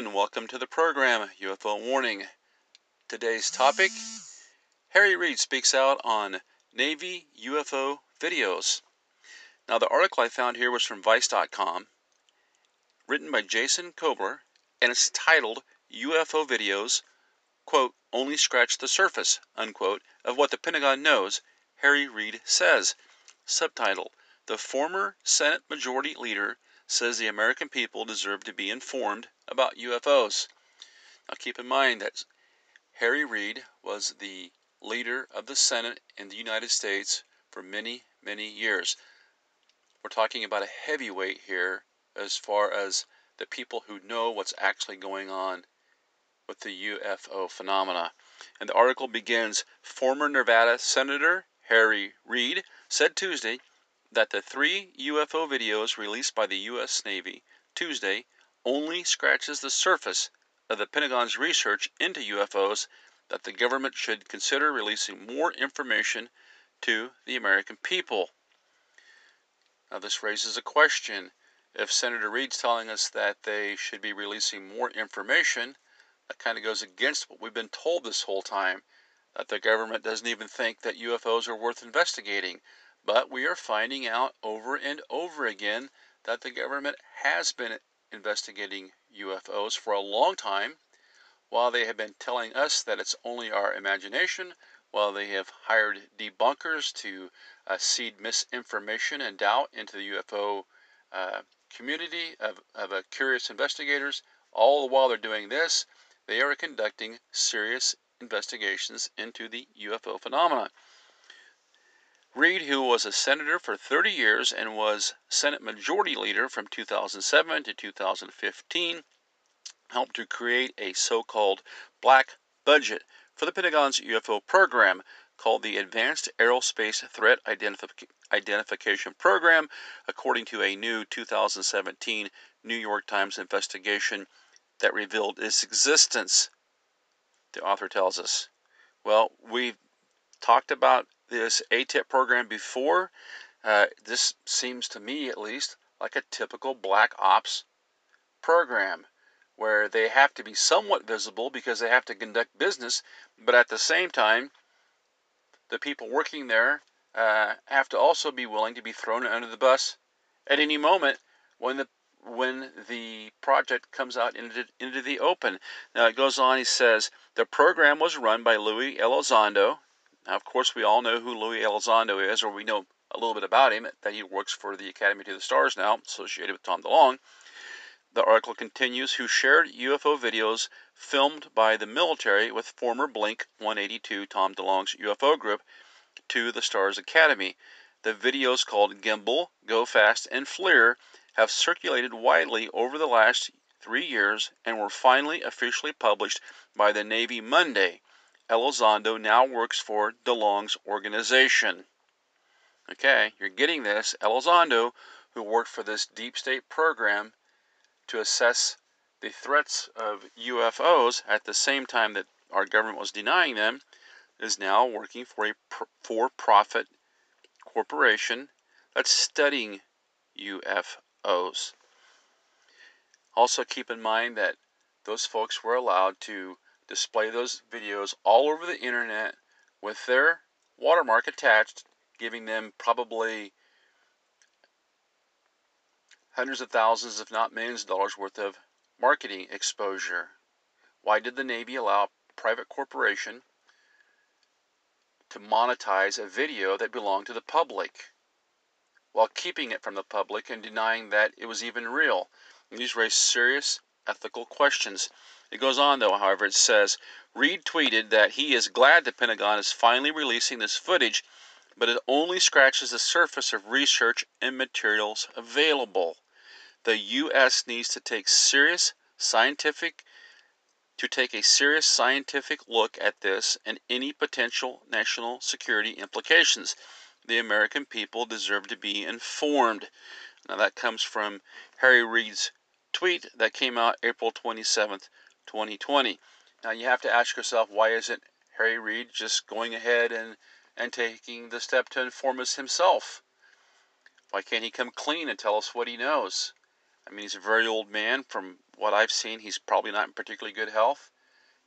and welcome to the program UFO Warning. Today's topic Harry Reid speaks out on Navy UFO videos. Now, the article I found here was from Vice.com, written by Jason Koebler, and it's titled UFO Videos, quote, only scratch the surface, unquote, of what the Pentagon knows, Harry Reid says. Subtitle The former Senate Majority Leader says the American people deserve to be informed about UFOs. Now keep in mind that Harry Reid was the leader of the Senate in the United States for many, many years. We're talking about a heavyweight here as far as the people who know what's actually going on with the UFO phenomena. And the article begins Former Nevada Senator Harry Reid said Tuesday that the three UFO videos released by the U.S. Navy Tuesday only scratches the surface of the Pentagon's research into UFOs that the government should consider releasing more information to the American people. Now, this raises a question. If Senator Reid's telling us that they should be releasing more information, that kind of goes against what we've been told this whole time that the government doesn't even think that UFOs are worth investigating. But we are finding out over and over again that the government has been investigating UFOs for a long time, while they have been telling us that it's only our imagination, while they have hired debunkers to uh, seed misinformation and doubt into the UFO uh, community of, of uh, curious investigators. All the while they're doing this, they are conducting serious investigations into the UFO phenomena. Reid, who was a senator for 30 years and was Senate Majority Leader from 2007 to 2015, helped to create a so called black budget for the Pentagon's UFO program called the Advanced Aerospace Threat Identif- Identification Program, according to a new 2017 New York Times investigation that revealed its existence. The author tells us. Well, we've talked about this ATIP program before. Uh, this seems to me, at least, like a typical black ops program where they have to be somewhat visible because they have to conduct business, but at the same time, the people working there uh, have to also be willing to be thrown under the bus at any moment when the when the project comes out into, into the open. Now it goes on, he says, the program was run by Louis Elizondo, now, of course, we all know who Louis Elizondo is, or we know a little bit about him, that he works for the Academy to the Stars now, associated with Tom DeLonge. The article continues who shared UFO videos filmed by the military with former Blink 182 Tom DeLonge's UFO group to the Stars Academy. The videos called Gimbal, Go Fast, and FLIR have circulated widely over the last three years and were finally officially published by the Navy Monday. Elizondo now works for DeLonge's organization. Okay, you're getting this. Elizondo, who worked for this deep state program to assess the threats of UFOs at the same time that our government was denying them, is now working for a for profit corporation that's studying UFOs. Also, keep in mind that those folks were allowed to display those videos all over the internet with their watermark attached, giving them probably hundreds of thousands, if not millions of dollars worth of marketing exposure. Why did the Navy allow a private corporation to monetize a video that belonged to the public while keeping it from the public and denying that it was even real? And these raise serious ethical questions. It goes on, though, however, it says Reid tweeted that he is glad the Pentagon is finally releasing this footage, but it only scratches the surface of research and materials available. The U.S. needs to take serious scientific to take a serious scientific look at this and any potential national security implications. The American people deserve to be informed. Now that comes from Harry Reid's tweet that came out April 27th, 2020. Now you have to ask yourself, why isn't Harry Reid just going ahead and, and taking the step to inform us himself? Why can't he come clean and tell us what he knows? I mean, he's a very old man. From what I've seen, he's probably not in particularly good health.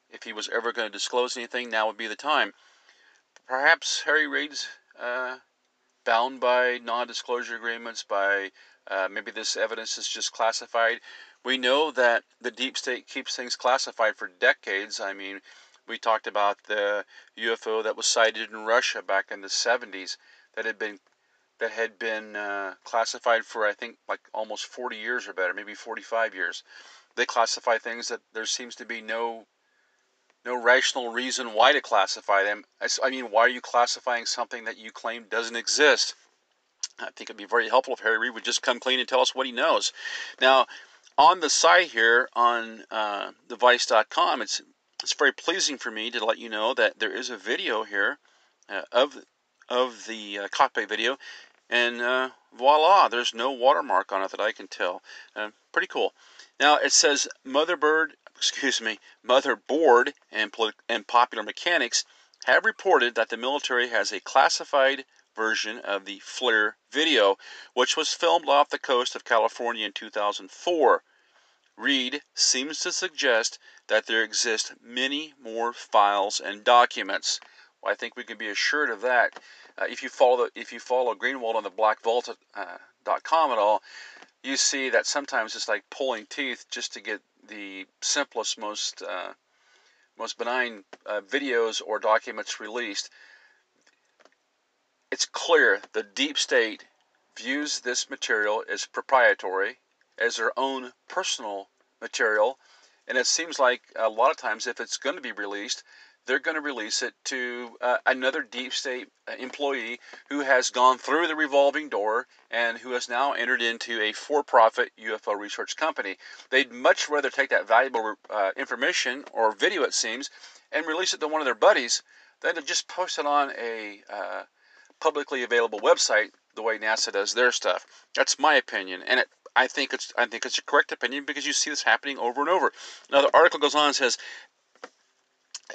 If he was ever going to disclose anything, now would be the time. Perhaps Harry Reid's uh, bound by non-disclosure agreements, by uh, maybe this evidence is just classified. We know that the deep state keeps things classified for decades. I mean, we talked about the UFO that was sighted in Russia back in the 70s that had been that had been uh, classified for I think like almost 40 years or better, maybe 45 years. They classify things that there seems to be no no rational reason why to classify them. I mean, why are you classifying something that you claim doesn't exist? I think it'd be very helpful if Harry Reid would just come clean and tell us what he knows. Now, on the site here on uh, device.com, it's it's very pleasing for me to let you know that there is a video here uh, of of the uh, cockpit video, and uh, voila, there's no watermark on it that I can tell. Uh, pretty cool. Now it says Motherbird, excuse me, Motherboard and and Popular Mechanics have reported that the military has a classified version of the FLIR video, which was filmed off the coast of California in 2004. Reid seems to suggest that there exist many more files and documents. Well, I think we can be assured of that. Uh, if you follow the, if you follow Greenewald on the blackvault.com uh, at all, you see that sometimes it's like pulling teeth just to get the simplest, most uh, most benign uh, videos or documents released it's clear the deep state views this material as proprietary, as their own personal material, and it seems like a lot of times if it's going to be released, they're going to release it to uh, another deep state uh, employee who has gone through the revolving door and who has now entered into a for-profit UFO research company. They'd much rather take that valuable uh, information or video, it seems, and release it to one of their buddies than to just post it on a uh, publicly available website the way NASA does their stuff. That's my opinion, and it, I think it's I think it's a correct opinion because you see this happening over and over. Now the article goes on and says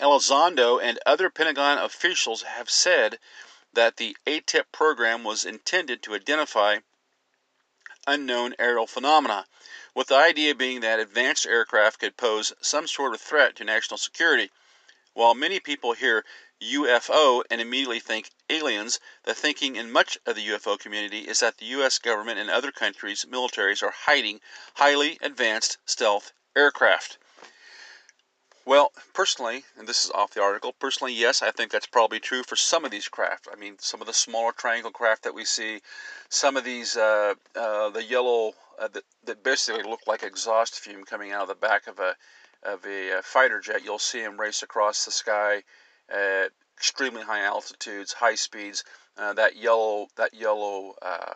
Elizondo and other Pentagon officials have said that the ATIP program was intended to identify unknown aerial phenomena, with the idea being that advanced aircraft could pose some sort of threat to national security. While many people hear UFO and immediately think aliens, the thinking in much of the UFO community is that the US government and other countries' militaries are hiding highly advanced stealth aircraft. Well, personally, and this is off the article, personally, yes, I think that's probably true for some of these craft. I mean, some of the smaller triangle craft that we see, some of these, uh, uh, the yellow, uh, that, that basically look like exhaust fume coming out of the back of a, of a uh, fighter jet. You'll see them race across the sky at extremely high altitudes, high speeds. Uh, that yellow, that yellow, uh,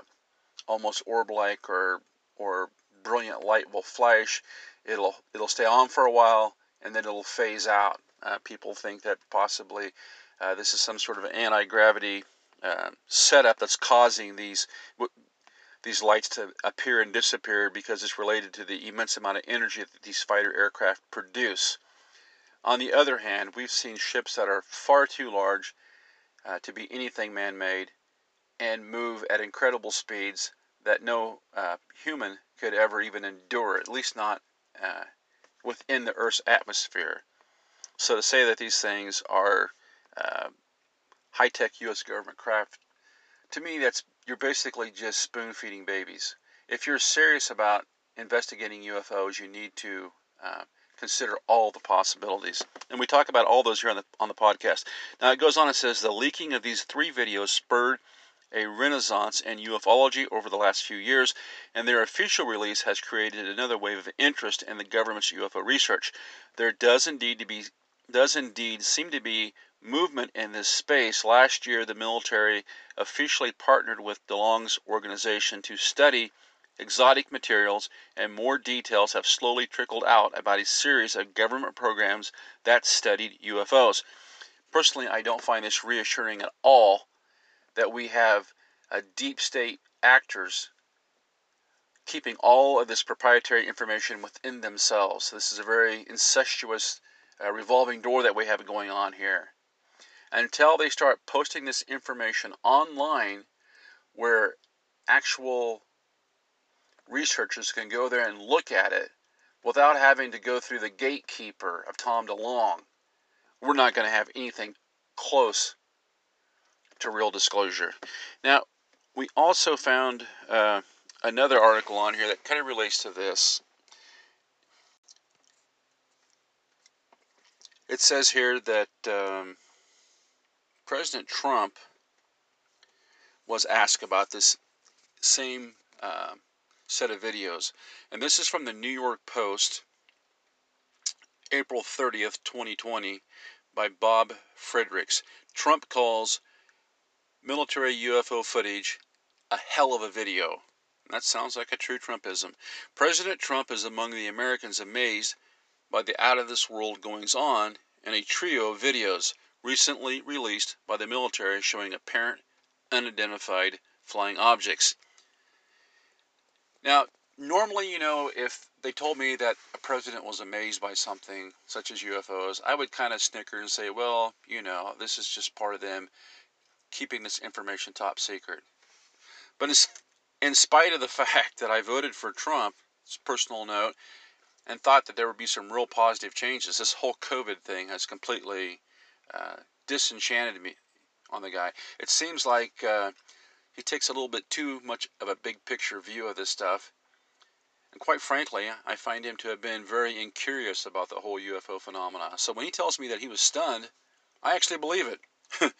almost orb-like or or brilliant light will flash. It'll it'll stay on for a while and then it'll phase out. Uh, people think that possibly uh, this is some sort of anti-gravity uh, setup that's causing these these lights to appear and disappear because it's related to the immense amount of energy that these fighter aircraft produce. On the other hand, we've seen ships that are far too large uh, to be anything man made and move at incredible speeds that no uh, human could ever even endure, at least not uh, within the Earth's atmosphere. So to say that these things are uh, high tech U.S. government craft, to me, that's you're basically just spoon feeding babies. If you're serious about investigating UFOs, you need to uh, consider all the possibilities. And we talk about all those here on the on the podcast. Now it goes on and says the leaking of these three videos spurred a renaissance in ufology over the last few years, and their official release has created another wave of interest in the government's UFO research. There does indeed to be does indeed seem to be movement in this space. Last year, the military officially partnered with DeLonge's organization to study exotic materials, and more details have slowly trickled out about a series of government programs that studied UFOs. Personally, I don't find this reassuring at all that we have deep state actors keeping all of this proprietary information within themselves. This is a very incestuous uh, revolving door that we have going on here. Until they start posting this information online where actual researchers can go there and look at it without having to go through the gatekeeper of Tom DeLonge, we're not going to have anything close to real disclosure. Now, we also found uh, another article on here that kind of relates to this. It says here that um, President Trump was asked about this same uh, set of videos. And this is from the New York Post, April 30th, 2020, by Bob Fredericks. Trump calls military UFO footage a hell of a video. That sounds like a true Trumpism. President Trump is among the Americans amazed by the out of this world goings on in a trio of videos recently released by the military showing apparent unidentified flying objects. Now, normally, you know, if they told me that a president was amazed by something such as UFOs, I would kind of snicker and say, well, you know, this is just part of them keeping this information top secret. But in spite of the fact that I voted for Trump, it's personal note, and thought that there would be some real positive changes, this whole COVID thing has completely uh, disenchanted me on the guy. It seems like uh, he takes a little bit too much of a big picture view of this stuff. And quite frankly, I find him to have been very incurious about the whole UFO phenomena. So when he tells me that he was stunned, I actually believe it.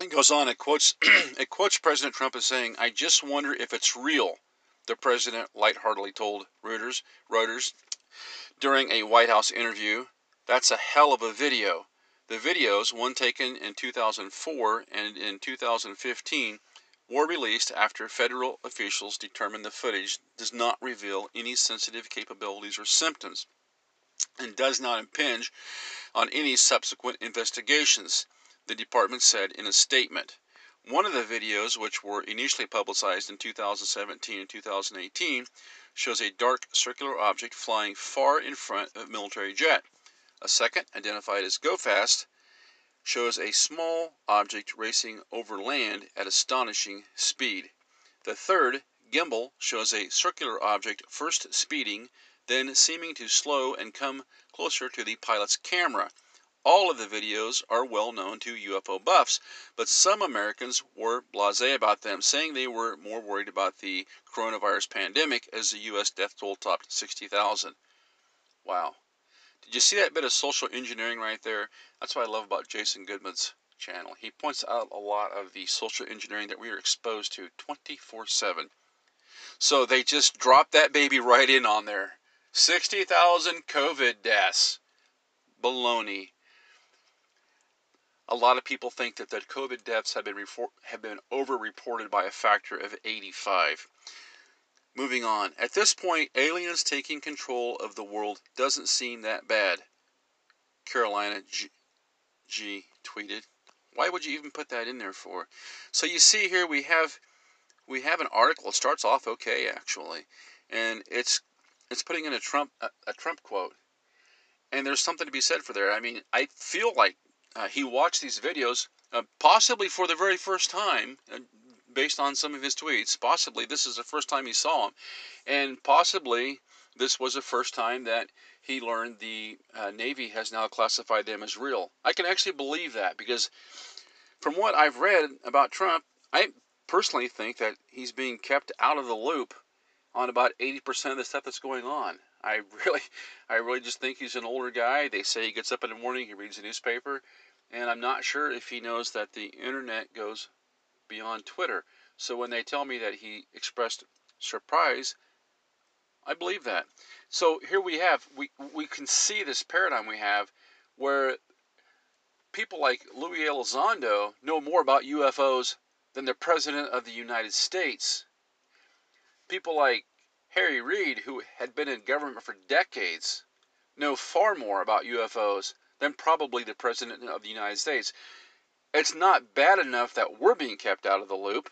it goes on, it quotes, it quotes President Trump as saying, I just wonder if it's real, the president lightheartedly told Reuters, Reuters during a White House interview. That's a hell of a video. The videos, one taken in 2004 and in 2015, were released after federal officials determined the footage does not reveal any sensitive capabilities or symptoms and does not impinge on any subsequent investigations, the department said in a statement. One of the videos, which were initially publicized in 2017 and 2018, shows a dark circular object flying far in front of a military jet. A second, identified as GoFast, shows a small object racing over land at astonishing speed. The third, Gimbal, shows a circular object first speeding, then seeming to slow and come closer to the pilot's camera. All of the videos are well known to UFO buffs, but some Americans were blase about them, saying they were more worried about the coronavirus pandemic as the U.S. death toll topped 60,000. Wow. Did you see that bit of social engineering right there? That's what I love about Jason Goodman's channel. He points out a lot of the social engineering that we are exposed to 24 7. So they just dropped that baby right in on there. 60,000 COVID deaths. Baloney. A lot of people think that the COVID deaths have been, have been over-reported by a factor of 85. Moving on. At this point, aliens taking control of the world doesn't seem that bad. Carolina G, G tweeted. Why would you even put that in there for? So you see here we have we have an article. It starts off okay actually, and it's it's putting in a Trump a, a Trump quote, and there's something to be said for there. I mean, I feel like uh, he watched these videos uh, possibly for the very first time, uh, based on some of his tweets. Possibly this is the first time he saw him, and possibly this was the first time that he learned the uh, Navy has now classified them as real. I can actually believe that because from what I've read about Trump, I personally think that he's being kept out of the loop on about 80% of the stuff that's going on. I really, I really just think he's an older guy. They say he gets up in the morning, he reads the newspaper, and I'm not sure if he knows that the internet goes beyond Twitter. So when they tell me that he expressed surprise, I believe that. So here we have we we can see this paradigm we have where people like Luis Elizondo know more about UFOs than the president of the United States. People like Harry Reid, who had been in government for decades, know far more about UFOs than probably the president of the United States. It's not bad enough that we're being kept out of the loop,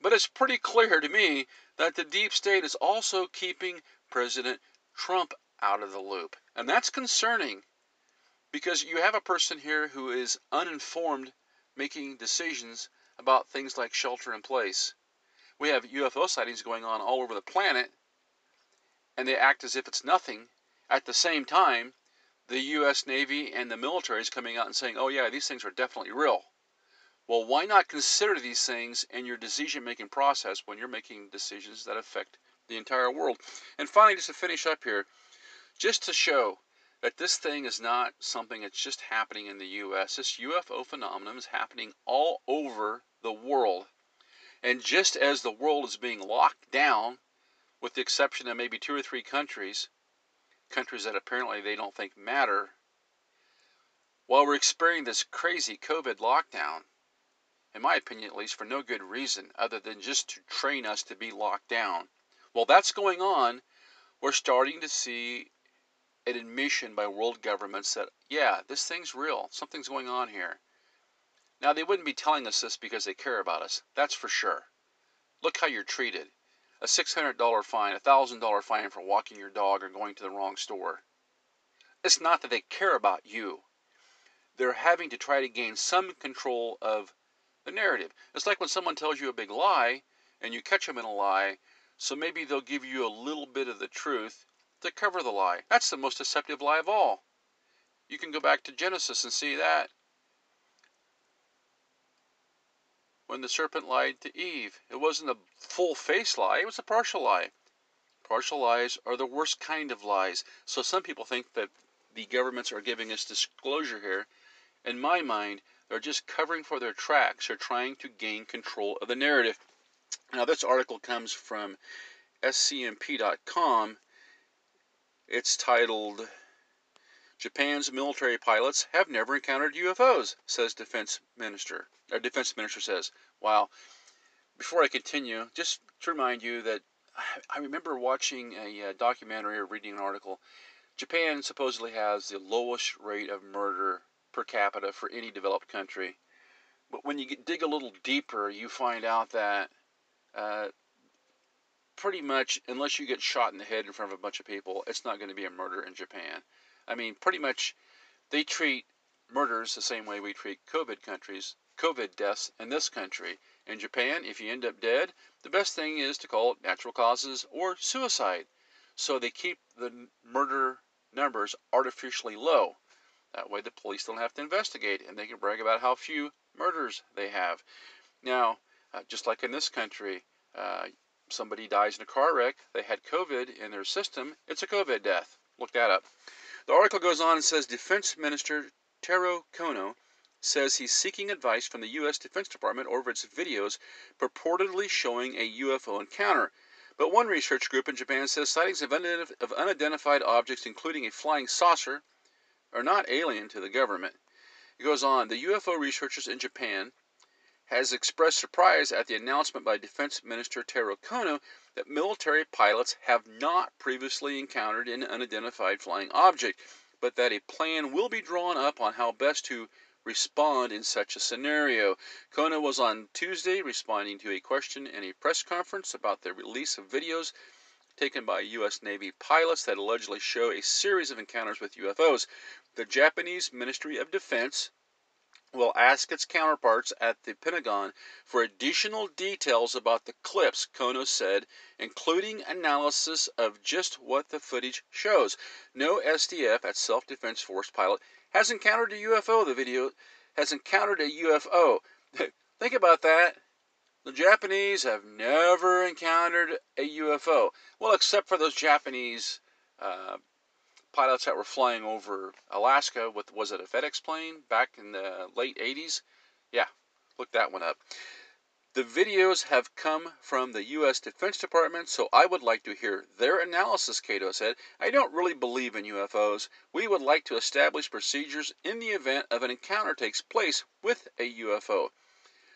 but it's pretty clear to me that the deep state is also keeping President Trump out of the loop. And that's concerning because you have a person here who is uninformed making decisions about things like shelter in place. we have UFO sightings going on all over the planet, and they act as if it's nothing. At the same time, the U.S. Navy and the military is coming out and saying, oh, yeah, these things are definitely real. Well, why not consider these things in your decision making process when you're making decisions that affect the entire world? And finally, just to finish up here, just to show that this thing is not something that's just happening in the U.S., this UFO phenomenon is happening all over the world. And just as the world is being locked down, with the exception of maybe two or three countries, countries that apparently they don't think matter, while we're experiencing this crazy COVID lockdown, in my opinion at least, for no good reason other than just to train us to be locked down. While that's going on, we're starting to see an admission by world governments that, yeah, this thing's real. Something's going on here. Now, they wouldn't be telling us this because they care about us. That's for sure. Look how you're treated. A $600 fine, a $1,000 fine for walking your dog or going to the wrong store. It's not that they care about you. They're having to try to gain some control of the narrative. It's like when someone tells you a big lie and you catch them in a lie, so maybe they'll give you a little bit of the truth to cover the lie. That's the most deceptive lie of all. You can go back to Genesis and see that. When the serpent lied to Eve. It wasn't a full face lie, it was a partial lie. Partial lies are the worst kind of lies. So some people think that the governments are giving us disclosure here. In my mind, they're just covering for their tracks. They're trying to gain control of the narrative. Now, this article comes from scmp.com. It's titled Japan's military pilots have never encountered UFOs, says defense minister. Our defense minister says. Wow. Before I continue, just to remind you that I remember watching a uh, documentary or reading an article. Japan supposedly has the lowest rate of murder per capita for any developed country. But when you dig a little deeper, you find out that uh, pretty much, unless you get shot in the head in front of a bunch of people, it's not going to be a murder in Japan. I mean, pretty much they treat murders the same way we treat COVID countries, COVID deaths in this country. In Japan, if you end up dead, the best thing is to call it natural causes or suicide. So they keep the murder numbers artificially low. That way the police don't have to investigate and they can brag about how few murders they have. Now, uh, just like in this country, uh, somebody dies in a car wreck, they had COVID in their system, it's a COVID death. Look that up. The article goes on and says Defense Minister Taro Kono says he's seeking advice from the U.S. Defense Department over its videos purportedly showing a UFO encounter. But one research group in Japan says sightings of, unidentified objects, including a flying saucer, are not alien to the government. It goes on the UFO researchers in Japan has expressed surprise at the announcement by Defense Minister Taro Kono that military pilots have not previously encountered an unidentified flying object, but that a plan will be drawn up on how best to respond in such a scenario. Kono was on Tuesday responding to a question in a press conference about the release of videos taken by U.S. Navy pilots that allegedly show a series of encounters with UFOs. The Japanese Ministry of Defense will ask its counterparts at the Pentagon for additional details about the clips, Kono said, including analysis of just what the footage shows. No SDF at Self Defense Force pilot has encountered a UFO. The video has encountered a UFO. Think about that. The Japanese have never encountered a UFO. Well, except for those Japanese uh, pilots that were flying over Alaska with was it a FedEx plane back in the late 80s? Yeah, look that one up. The videos have come from the U.S. Defense Department, so I would like to hear their analysis, Cato said. I don't really believe in UFOs. We would like to establish procedures in the event of an encounter takes place with a UFO.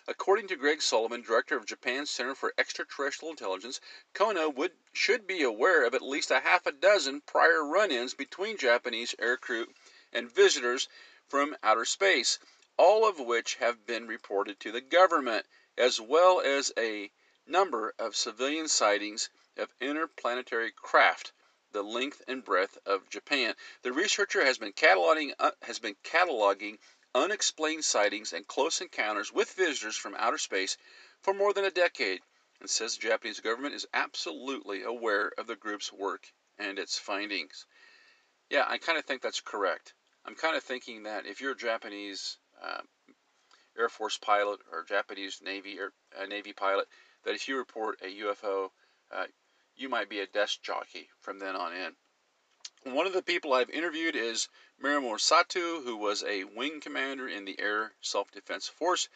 According to Greg Sullivan, director of Japan's Center for Extraterrestrial Intelligence, Kono would should be aware of at least a half a dozen prior run-ins between Japanese aircrew and visitors from outer space, all of which have been reported to the government, as well as a number of civilian sightings of interplanetary craft the length and breadth of Japan. The researcher has been cataloging uh, has been cataloging unexplained sightings and close encounters with visitors from outer space for more than a decade. and says the Japanese government is absolutely aware of the group's work and its findings. Yeah, I kind of think that's correct. I'm kind of thinking that if you're a Japanese uh, Air Force pilot or Japanese Navy or uh, Navy pilot, that if you report a UFO, uh, you might be a desk jockey from then on in. One of the people I've interviewed is Miramori Sato, who was a wing commander in the Air Self Defense Force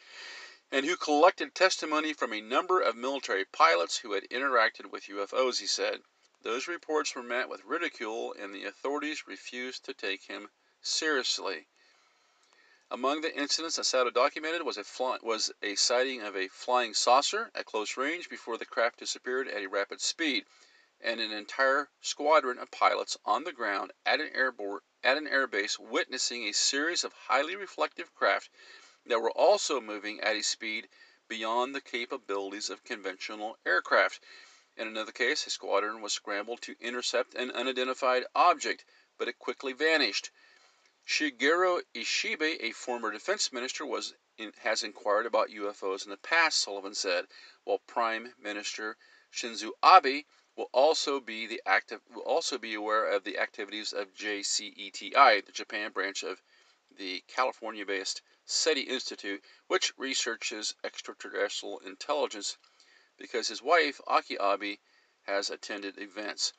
and who collected testimony from a number of military pilots who had interacted with UFOs, he said. Those reports were met with ridicule, and the authorities refused to take him seriously. Among the incidents that Sato documented was a, was a sighting of a flying saucer at close range before the craft disappeared at a rapid speed and an entire squadron of pilots on the ground at an, airboard, at an airbase witnessing a series of highly reflective craft that were also moving at a speed beyond the capabilities of conventional aircraft. In another case, a squadron was scrambled to intercept an unidentified object, but it quickly vanished. Shigeru Ishiba, a former defense minister, was in, has inquired about UFOs in the past, Sullivan said, while Prime Minister Shinzo Abe will also be the active will also be aware of the activities of JCETI, the Japan branch of the California-based SETI Institute, which researches extraterrestrial intelligence, because his wife Akie Abe has attended events.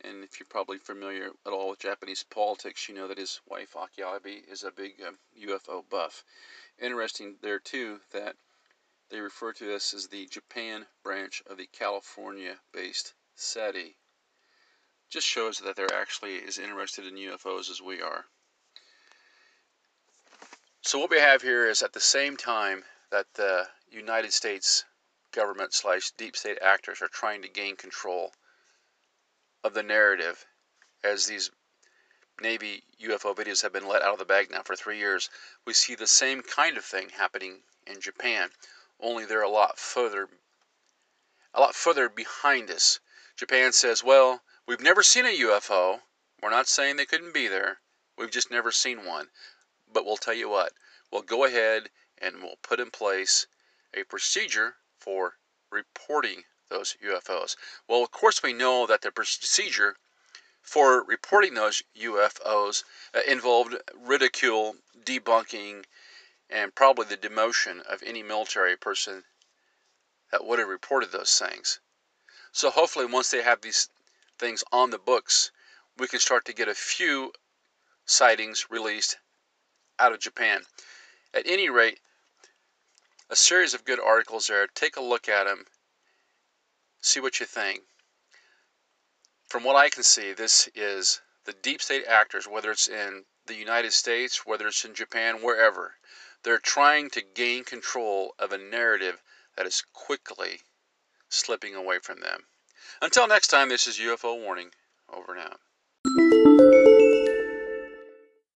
And if you're probably familiar at all with Japanese politics, you know that his wife Akie Abe is a big um, UFO buff. Interesting there too that they refer to this as the Japan branch of the California-based SETI. Just shows that they're actually as interested in UFOs as we are. So what we have here is at the same time that the United States government slash deep state actors are trying to gain control of the narrative as these Navy UFO videos have been let out of the bag now for three years, we see the same kind of thing happening in Japan, only they're a lot further a lot further behind us Japan says, well, we've never seen a UFO. We're not saying they couldn't be there. We've just never seen one. But we'll tell you what, we'll go ahead and we'll put in place a procedure for reporting those UFOs. Well, of course, we know that the procedure for reporting those UFOs uh, involved ridicule, debunking, and probably the demotion of any military person that would have reported those things. So hopefully, once they have these things on the books, we can start to get a few sightings released out of Japan. At any rate, a series of good articles there. Take a look at them, see what you think. From what I can see, this is the deep state actors, whether it's in the United States, whether it's in Japan, wherever. They're trying to gain control of a narrative that is quickly slipping away from them. Until next time, this is UFO Warning. Over now.